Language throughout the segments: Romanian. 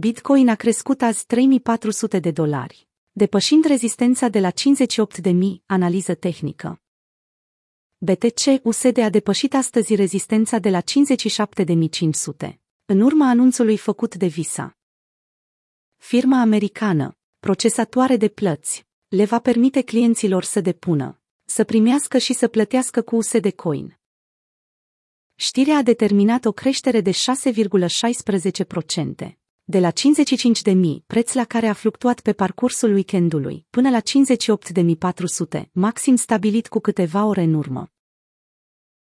Bitcoin a crescut azi 3400 de dolari, depășind rezistența de la 58.000, analiză tehnică. BTC USD a depășit astăzi rezistența de la 57.500, în urma anunțului făcut de Visa. Firma americană, procesatoare de plăți, le va permite clienților să depună, să primească și să plătească cu USD Coin. Știrea a determinat o creștere de 6,16%, de la 55.000, preț la care a fluctuat pe parcursul weekendului, până la 58.400, maxim stabilit cu câteva ore în urmă.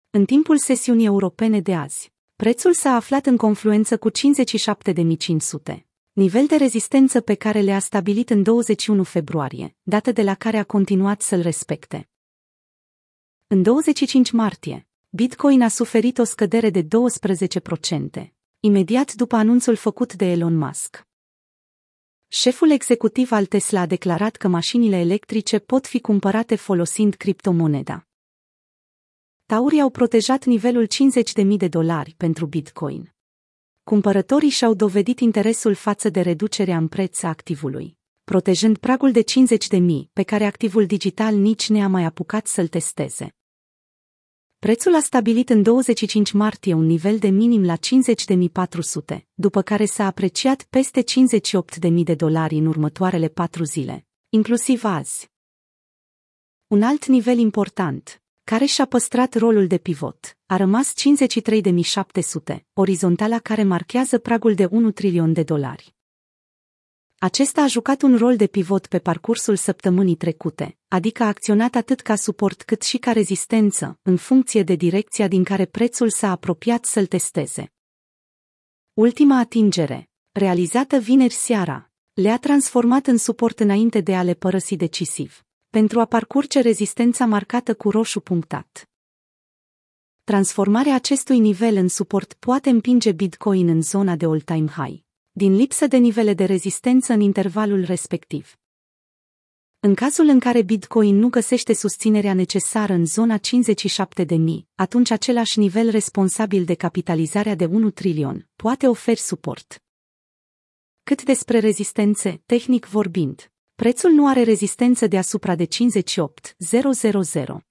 În timpul sesiunii europene de azi, prețul s-a aflat în confluență cu 57.500, nivel de rezistență pe care le-a stabilit în 21 februarie, dată de la care a continuat să-l respecte. În 25 martie, Bitcoin a suferit o scădere de 12%, imediat după anunțul făcut de Elon Musk. Șeful executiv al Tesla a declarat că mașinile electrice pot fi cumpărate folosind criptomoneda. Taurii au protejat nivelul 50.000 de dolari pentru Bitcoin. Cumpărătorii și-au dovedit interesul față de reducerea în preț a activului, protejând pragul de 50.000 pe care activul digital nici ne-a mai apucat să-l testeze. Prețul a stabilit în 25 martie un nivel de minim la 50.400, după care s-a apreciat peste 58.000 de dolari în următoarele patru zile, inclusiv azi. Un alt nivel important, care și-a păstrat rolul de pivot, a rămas 53.700, orizontala care marchează pragul de 1 trilion de dolari. Acesta a jucat un rol de pivot pe parcursul săptămânii trecute, adică a acționat atât ca suport cât și ca rezistență, în funcție de direcția din care prețul s-a apropiat să-l testeze. Ultima atingere, realizată vineri seara, le-a transformat în suport înainte de a le părăsi decisiv, pentru a parcurge rezistența marcată cu roșu punctat. Transformarea acestui nivel în suport poate împinge Bitcoin în zona de all-time high din lipsă de nivele de rezistență în intervalul respectiv. În cazul în care Bitcoin nu găsește susținerea necesară în zona 57.000, atunci același nivel responsabil de capitalizarea de 1 trilion poate oferi suport. Cât despre rezistențe, tehnic vorbind, prețul nu are rezistență deasupra de 58.000.